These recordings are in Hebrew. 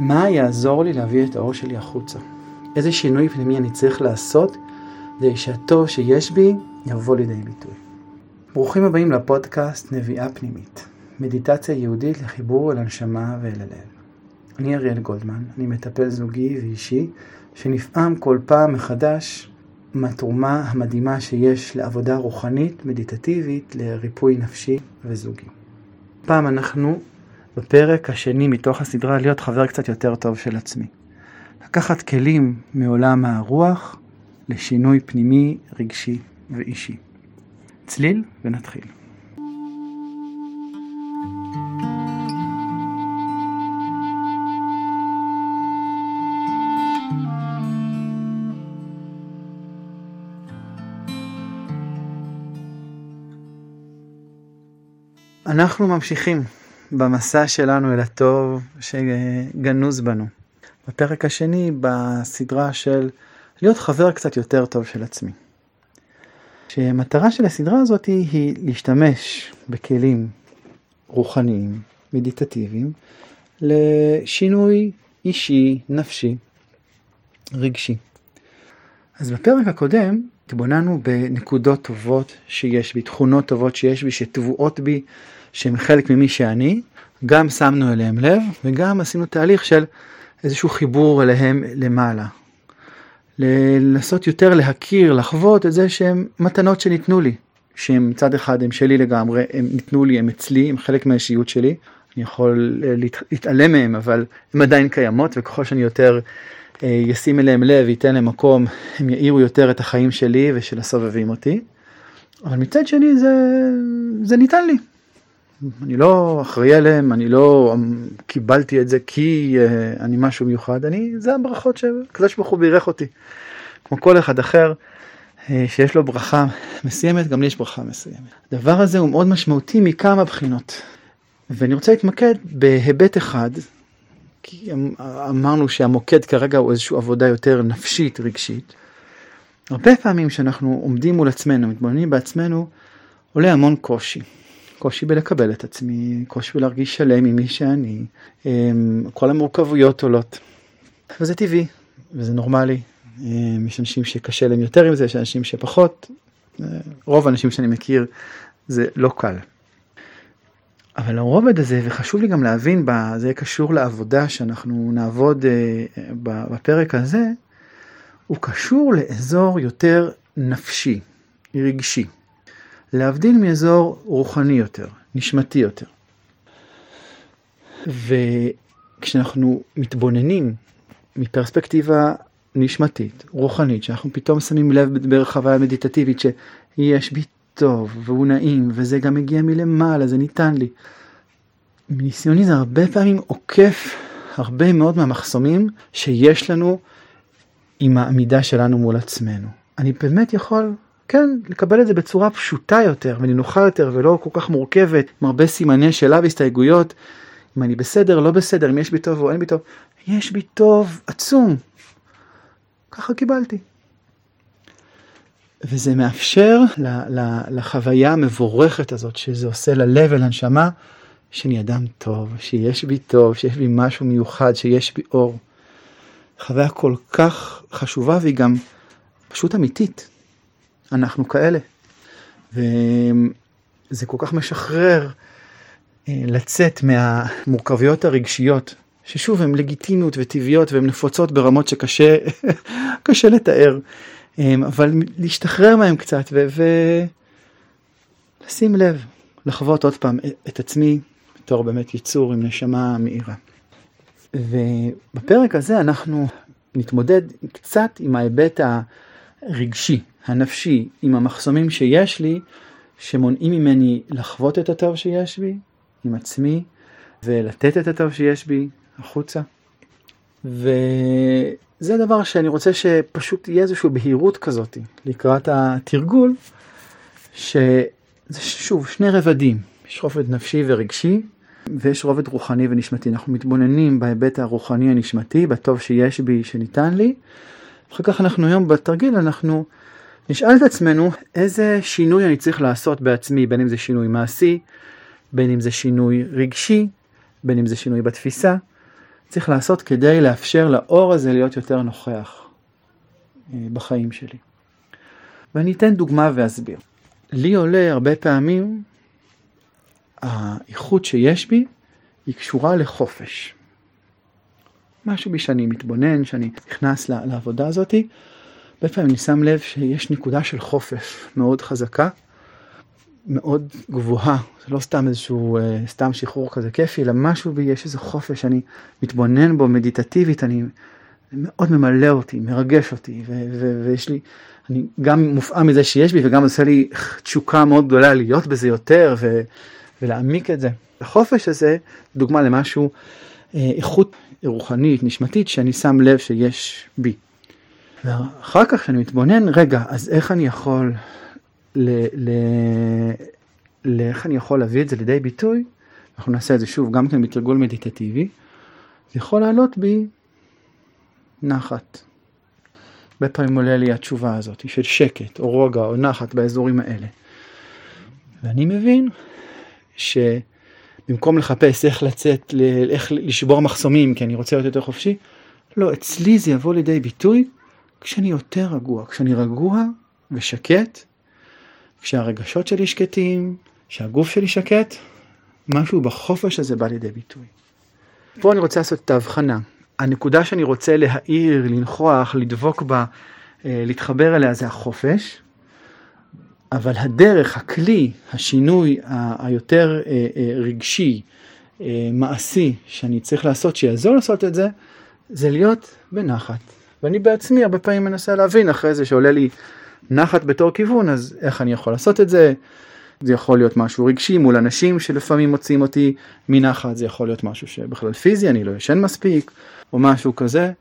מה יעזור לי להביא את האור שלי החוצה? איזה שינוי פנימי אני צריך לעשות כדי שהטוב שיש בי יבוא לידי ביטוי. ברוכים הבאים לפודקאסט נביאה פנימית, מדיטציה יהודית לחיבור אל הנשמה ואל הלב. אני אריאל גולדמן, אני מטפל זוגי ואישי, שנפעם כל פעם מחדש מהתרומה המדהימה שיש לעבודה רוחנית, מדיטטיבית, לריפוי נפשי וזוגי. פעם אנחנו בפרק השני מתוך הסדרה להיות חבר קצת יותר טוב של עצמי. לקחת כלים מעולם הרוח לשינוי פנימי, רגשי ואישי. צליל ונתחיל. אנחנו ממשיכים במסע שלנו אל הטוב שגנוז בנו. בפרק השני בסדרה של להיות חבר קצת יותר טוב של עצמי. שמטרה של הסדרה הזאת היא להשתמש בכלים רוחניים, מדיטטיביים, לשינוי אישי, נפשי, רגשי. אז בפרק הקודם התבוננו בנקודות טובות שיש בי, תכונות טובות שיש בי, שטבועות בי, שהן חלק ממי שאני, גם שמנו אליהם לב וגם עשינו תהליך של איזשהו חיבור אליהם למעלה. לנסות יותר להכיר, לחוות את זה שהם מתנות שניתנו לי, שהם מצד אחד הם שלי לגמרי, הם ניתנו לי, הם אצלי, הם חלק מהאישיות שלי, אני יכול להתעלם מהם, אבל הם עדיין קיימות, וככל שאני יותר ישים אה, אליהם לב, ייתן להם מקום, הם יאירו יותר את החיים שלי ושל הסובבים אותי. אבל מצד שני זה, זה ניתן לי, אני לא אחראי עליהם, אני לא קיבלתי את זה כי uh, אני משהו מיוחד, אני, זה הברכות שהקדוש ברוך הוא בירך אותי. כמו כל אחד אחר uh, שיש לו ברכה מסוימת, גם לי יש ברכה מסוימת. הדבר הזה הוא מאוד משמעותי מכמה בחינות. ואני רוצה להתמקד בהיבט אחד, כי אמ, אמרנו שהמוקד כרגע הוא איזושהי עבודה יותר נפשית, רגשית. הרבה פעמים כשאנחנו עומדים מול עצמנו, מתבוננים בעצמנו, עולה המון קושי. קושי בלקבל את עצמי, קושי בלהרגיש שלם עם מי שאני, אמ, כל המורכבויות עולות. וזה טבעי, וזה נורמלי. אמ, יש אנשים שקשה להם יותר עם זה, יש אנשים שפחות. אה, רוב האנשים שאני מכיר זה לא קל. אבל הרובד הזה, וחשוב לי גם להבין, זה קשור לעבודה שאנחנו נעבוד אה, בפרק הזה, הוא קשור לאזור יותר נפשי, רגשי. להבדיל מאזור רוחני יותר, נשמתי יותר. וכשאנחנו מתבוננים מפרספקטיבה נשמתית, רוחנית, שאנחנו פתאום שמים לב בחוויה מדיטטיבית שיש בי טוב והוא נעים וזה גם מגיע מלמעלה, זה ניתן לי. מניסיוני זה הרבה פעמים עוקף הרבה מאוד מהמחסומים שיש לנו עם העמידה שלנו מול עצמנו. אני באמת יכול כן, לקבל את זה בצורה פשוטה יותר ונינוחה יותר ולא כל כך מורכבת, עם הרבה סימני שאלה והסתייגויות, אם אני בסדר, לא בסדר, אם יש בי טוב או אין בי טוב, יש בי טוב עצום. ככה קיבלתי. וזה מאפשר לחוויה המבורכת הזאת שזה עושה ללב ולנשמה, שאני אדם טוב, שיש בי טוב, שיש בי משהו מיוחד, שיש בי אור. חוויה כל כך חשובה והיא גם פשוט אמיתית. אנחנו כאלה. וזה כל כך משחרר אה, לצאת מהמורכבויות הרגשיות, ששוב, הן לגיטימיות וטבעיות והן נפוצות ברמות שקשה קשה לתאר, אה, אבל להשתחרר מהן קצת ולשים לב, לחוות עוד פעם את עצמי בתור באמת יצור עם נשמה מאירה. ובפרק הזה אנחנו נתמודד קצת עם ההיבט הרגשי, הנפשי, עם המחסומים שיש לי, שמונעים ממני לחוות את הטוב שיש בי, עם עצמי, ולתת את הטוב שיש בי החוצה. וזה דבר שאני רוצה שפשוט תהיה איזושהי בהירות כזאת לקראת התרגול, שזה שוב שני רבדים, יש רובד נפשי ורגשי, ויש רובד רוחני ונשמתי. אנחנו מתבוננים בהיבט הרוחני הנשמתי, בטוב שיש בי שניתן לי. אחר כך אנחנו היום בתרגיל, אנחנו נשאל את עצמנו איזה שינוי אני צריך לעשות בעצמי, בין אם זה שינוי מעשי, בין אם זה שינוי רגשי, בין אם זה שינוי בתפיסה, צריך לעשות כדי לאפשר לאור הזה להיות יותר נוכח אה, בחיים שלי. ואני אתן דוגמה ואסביר. לי עולה הרבה פעמים האיכות שיש בי היא קשורה לחופש. משהו בי שאני מתבונן, שאני נכנס לעבודה הזאתי, הרבה פעמים אני שם לב שיש נקודה של חופש מאוד חזקה, מאוד גבוהה, זה לא סתם איזשהו, אה, סתם שחרור כזה כיפי, אלא משהו בי, יש איזה חופש, אני מתבונן בו מדיטטיבית, אני מאוד ממלא אותי, מרגש אותי, ו- ו- ויש לי, אני גם מופעם מזה שיש בי, וגם עושה לי תשוקה מאוד גדולה להיות בזה יותר, ו- ולהעמיק את זה. החופש הזה, דוגמה למשהו, אה, איכות רוחנית, נשמתית, שאני שם לב שיש בי. ואחר כך כשאני מתבונן, רגע, אז איך אני יכול, ל, ל, ל, איך אני יכול להביא את זה לידי ביטוי? אנחנו נעשה את זה שוב, גם כן בתרגול מדיטטיבי. זה יכול לעלות בי נחת. הרבה פעמים עולה לי התשובה הזאת של שקט, או רוגע, או נחת באזורים האלה. ואני מבין שבמקום לחפש איך לצאת, איך לשבור מחסומים, כי אני רוצה להיות יותר חופשי, לא, אצלי זה יבוא לידי ביטוי כשאני יותר רגוע, כשאני רגוע ושקט, כשהרגשות שלי שקטים, כשהגוף שלי שקט, משהו בחופש הזה בא לידי ביטוי. פה אני רוצה לעשות את ההבחנה. הנקודה שאני רוצה להעיר, לנכוח, לדבוק בה, אה, להתחבר אליה זה החופש, אבל הדרך, הכלי, השינוי היותר אה, אה, רגשי, מעשי, שאני צריך לעשות, שיעזור לעשות את זה, זה להיות בנחת. ואני בעצמי הרבה פעמים מנסה להבין אחרי זה שעולה לי נחת בתור כיוון, אז איך אני יכול לעשות את זה? זה יכול להיות משהו רגשי מול אנשים שלפעמים מוצאים אותי מנחת, זה יכול להיות משהו שבכלל פיזי, אני לא ישן מספיק, או משהו כזה.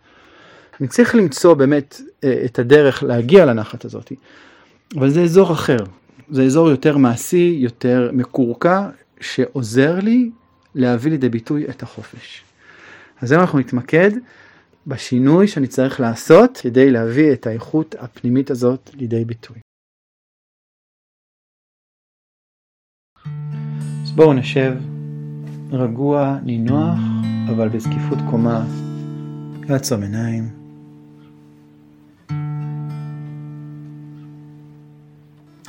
אני צריך למצוא באמת אה, את הדרך להגיע לנחת הזאת, אבל זה אזור אחר, זה אזור יותר מעשי, יותר מקורקע, שעוזר לי להביא לידי ביטוי את החופש. אז היום אנחנו נתמקד בשינוי שאני צריך לעשות כדי להביא את האיכות הפנימית הזאת לידי ביטוי. אז בואו נשב רגוע, נינוח, אבל בזקיפות קומה, לעצום עיניים.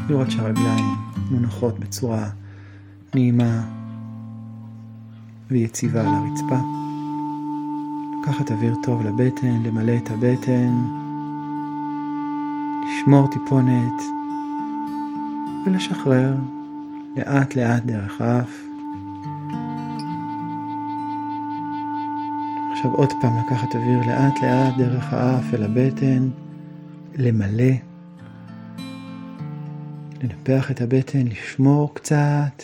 לראות שהרגליים מונחות בצורה נעימה ויציבה על הרצפה. לקחת אוויר טוב לבטן, למלא את הבטן, לשמור טיפונת ולשחרר לאט לאט דרך האף. עכשיו עוד פעם לקחת אוויר לאט לאט דרך האף אל הבטן, למלא, לנפח את הבטן, לשמור קצת,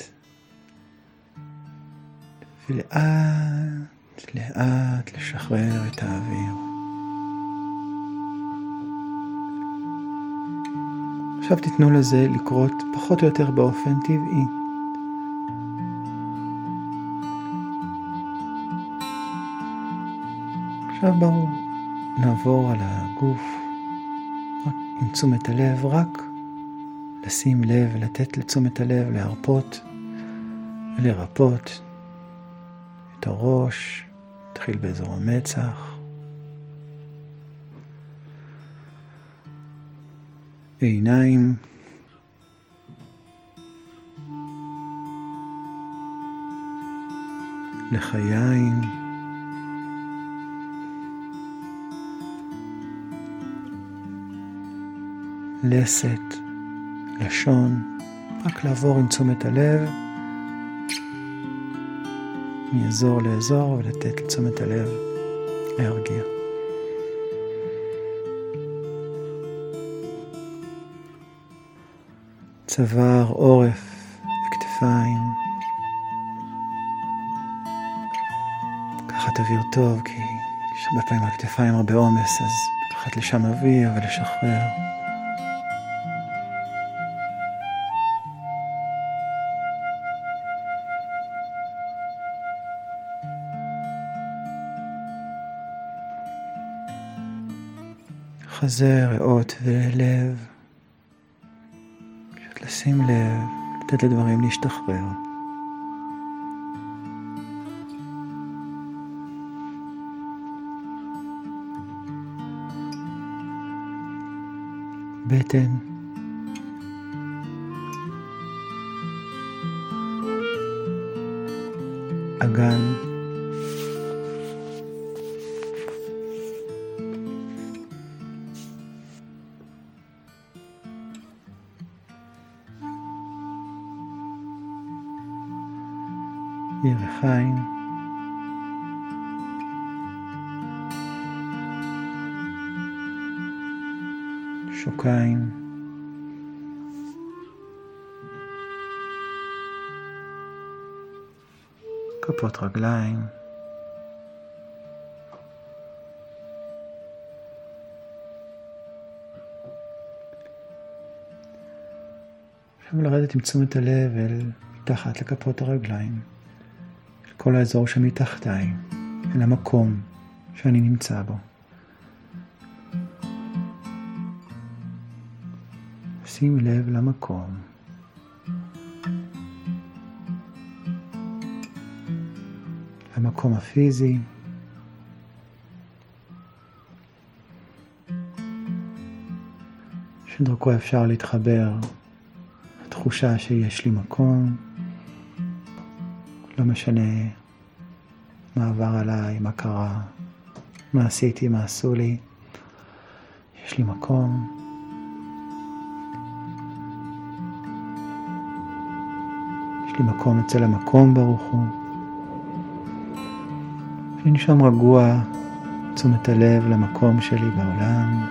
ולאט לאט לשחרר את האוויר. עכשיו תיתנו לזה לקרות פחות או יותר באופן טבעי. עכשיו בואו נעבור על הגוף עם תשומת הלב, רק לשים לב ולתת לתשומת הלב להרפות ולרפות את הראש, נתחיל באזור המצח. עיניים. לחיים. לסת, לשון, רק לעבור עם תשומת הלב מאזור לאזור ולתת לתשומת הלב להרגיע. צוואר, עורף וכתפיים. לקחת אוויר טוב כי יש הרבה פעמים על כתפיים הרבה עומס אז לקחת לשם אוויר ולשחרר. חזה, ריאות ולב. פשוט לשים לב, לתת לדברים להשתחרר. בטן. אגן. שוקיים. כפות רגליים. עכשיו לרדת עם תשומת הלב אל מתחת לכפות הרגליים, אל כל האזור שמתחתיי, אל המקום שאני נמצא בו. שים לב למקום. למקום הפיזי. שדרכו אפשר להתחבר לתחושה שיש לי מקום, לא משנה מה עבר עליי, מה קרה, מה עשיתי, מה עשו לי, יש לי מקום. לי מקום אצל המקום ברוך הוא. לנשום רגוע, תשומת הלב למקום שלי בעולם,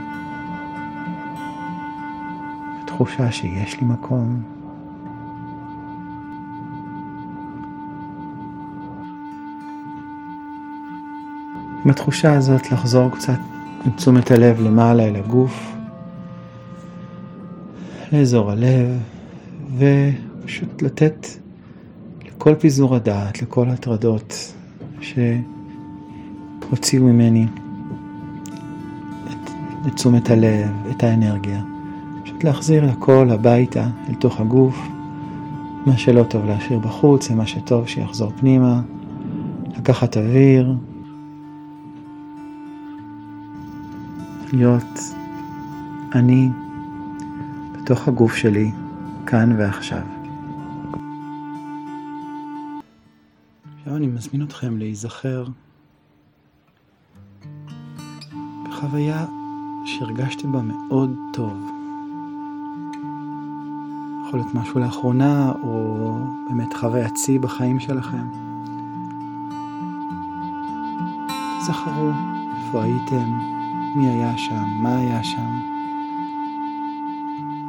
התחושה שיש לי מקום. עם התחושה הזאת לחזור קצת עם תשומת הלב למעלה אל הגוף, לאזור הלב, ופשוט לתת לכל פיזור הדעת, לכל הטרדות שהוציאו ממני את, את תשומת הלב, את האנרגיה. פשוט להחזיר הכל הביתה, אל תוך הגוף. מה שלא טוב להשאיר בחוץ, ומה שטוב שיחזור פנימה. לקחת אוויר. להיות אני בתוך הגוף שלי, כאן ועכשיו. עכשיו אני מזמין אתכם להיזכר בחוויה שהרגשתם בה מאוד טוב. יכול להיות משהו לאחרונה, או באמת חוויית שיא בחיים שלכם. תזכרו איפה הייתם, מי היה שם, מה היה שם.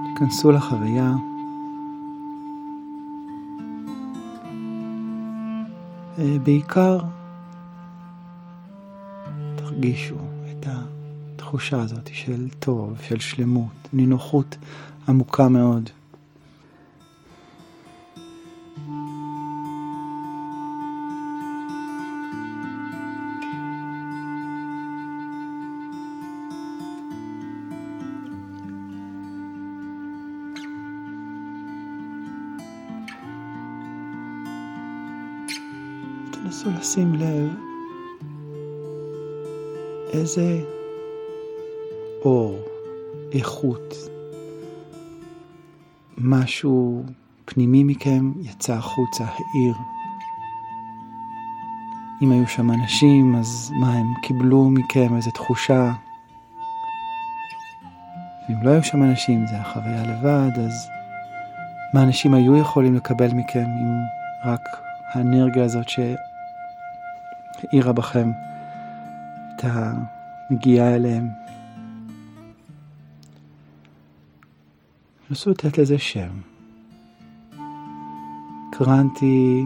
תיכנסו לחוויה. בעיקר תרגישו את התחושה הזאת של טוב, של שלמות, נינוחות עמוקה מאוד. תנסו לשים לב איזה אור, איכות, משהו פנימי מכם יצא החוצה, העיר. אם היו שם אנשים, אז מה הם קיבלו מכם, איזו תחושה. ואם לא היו שם אנשים, זה היה חוויה לבד, אז מה אנשים היו יכולים לקבל מכם אם רק האנרגיה הזאת שהאירה בכם את הנגיעה אליהם. נסו לתת לזה שם. קרנתי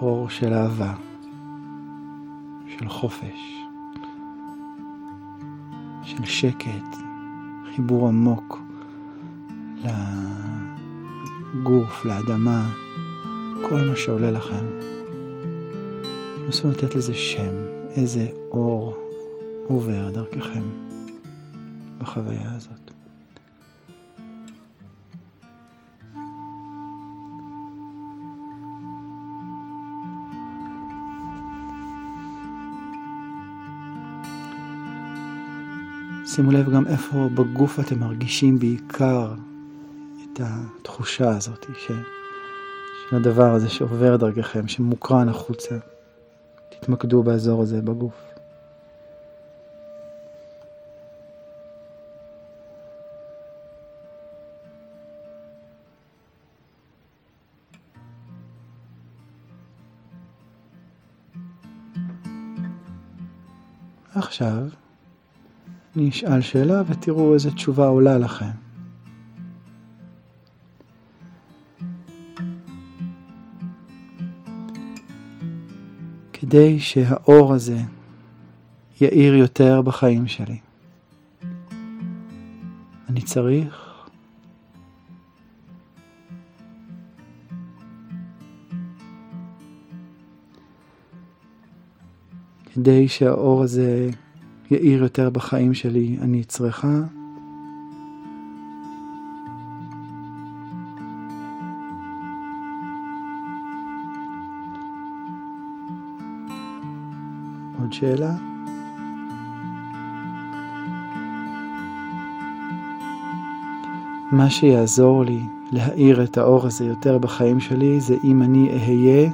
אור של אהבה, של חופש, של שקט, חיבור עמוק לגוף, לאדמה, כל מה שעולה לכם. נסו לתת לזה שם, איזה אור עובר דרככם בחוויה הזאת. שימו לב גם איפה בגוף אתם מרגישים בעיקר את התחושה הזאת ש... של הדבר הזה שעובר דרככם, שמוקרן החוצה. תתמקדו באזור הזה בגוף. עכשיו אני אשאל שאלה ותראו איזה תשובה עולה לכם. כדי שהאור הזה יאיר יותר בחיים שלי, אני צריך כדי שהאור הזה יאיר יותר בחיים שלי, אני צריכה עוד שאלה? מה שיעזור לי להאיר את האור הזה יותר בחיים שלי זה אם אני אהיה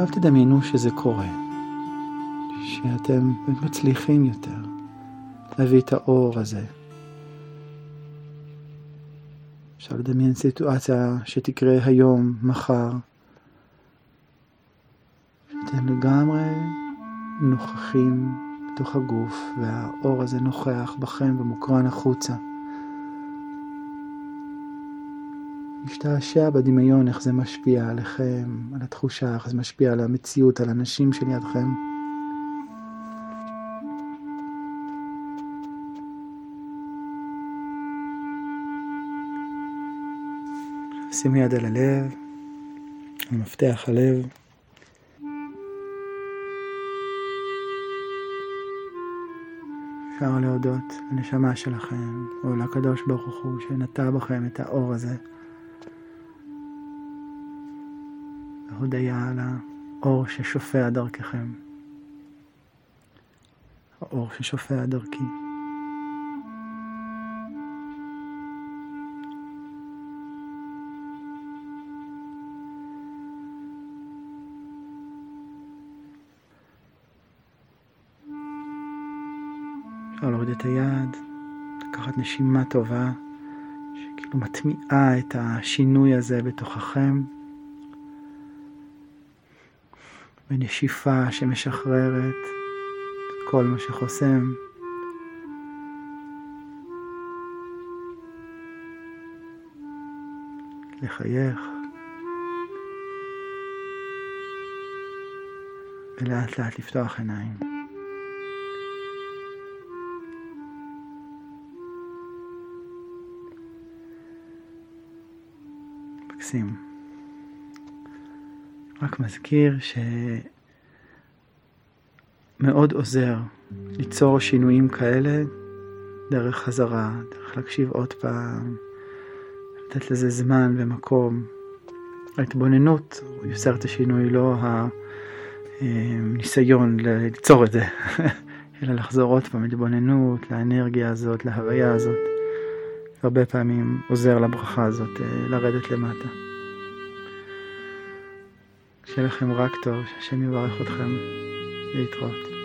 עכשיו תדמיינו שזה קורה, שאתם מצליחים יותר להביא את האור הזה. אפשר לדמיין סיטואציה שתקרה היום, מחר. אתם לגמרי נוכחים בתוך הגוף, והאור הזה נוכח בכם ומוקרן החוצה. להשתעשע בדמיון, איך זה משפיע עליכם, על התחושה, איך זה משפיע על המציאות, על אנשים שלידכם. שימו יד על הלב, על מפתח הלב. אפשר להודות לנשמה שלכם, או לקדוש ברוך הוא שנטע בכם את האור הזה. הודיה על האור ששופע דרככם. האור ששופע דרכי. אפשר להוריד את היד, לקחת נשימה טובה, שכאילו מטמיעה את השינוי הזה בתוככם. ונשיפה שמשחררת כל מה שחוסם. לחייך. ולאט לאט לפתוח עיניים. מקסים. רק מזכיר שמאוד עוזר ליצור שינויים כאלה דרך חזרה, דרך להקשיב עוד פעם, לתת לזה זמן ומקום. ההתבוננות יוצר את השינוי, לא הניסיון ליצור את זה, אלא לחזור עוד פעם להתבוננות, לאנרגיה הזאת, להוויה הזאת. הרבה פעמים עוזר לברכה הזאת אה, לרדת למטה. שיהיה לכם רק טוב, שהשם יברך אתכם להתראות.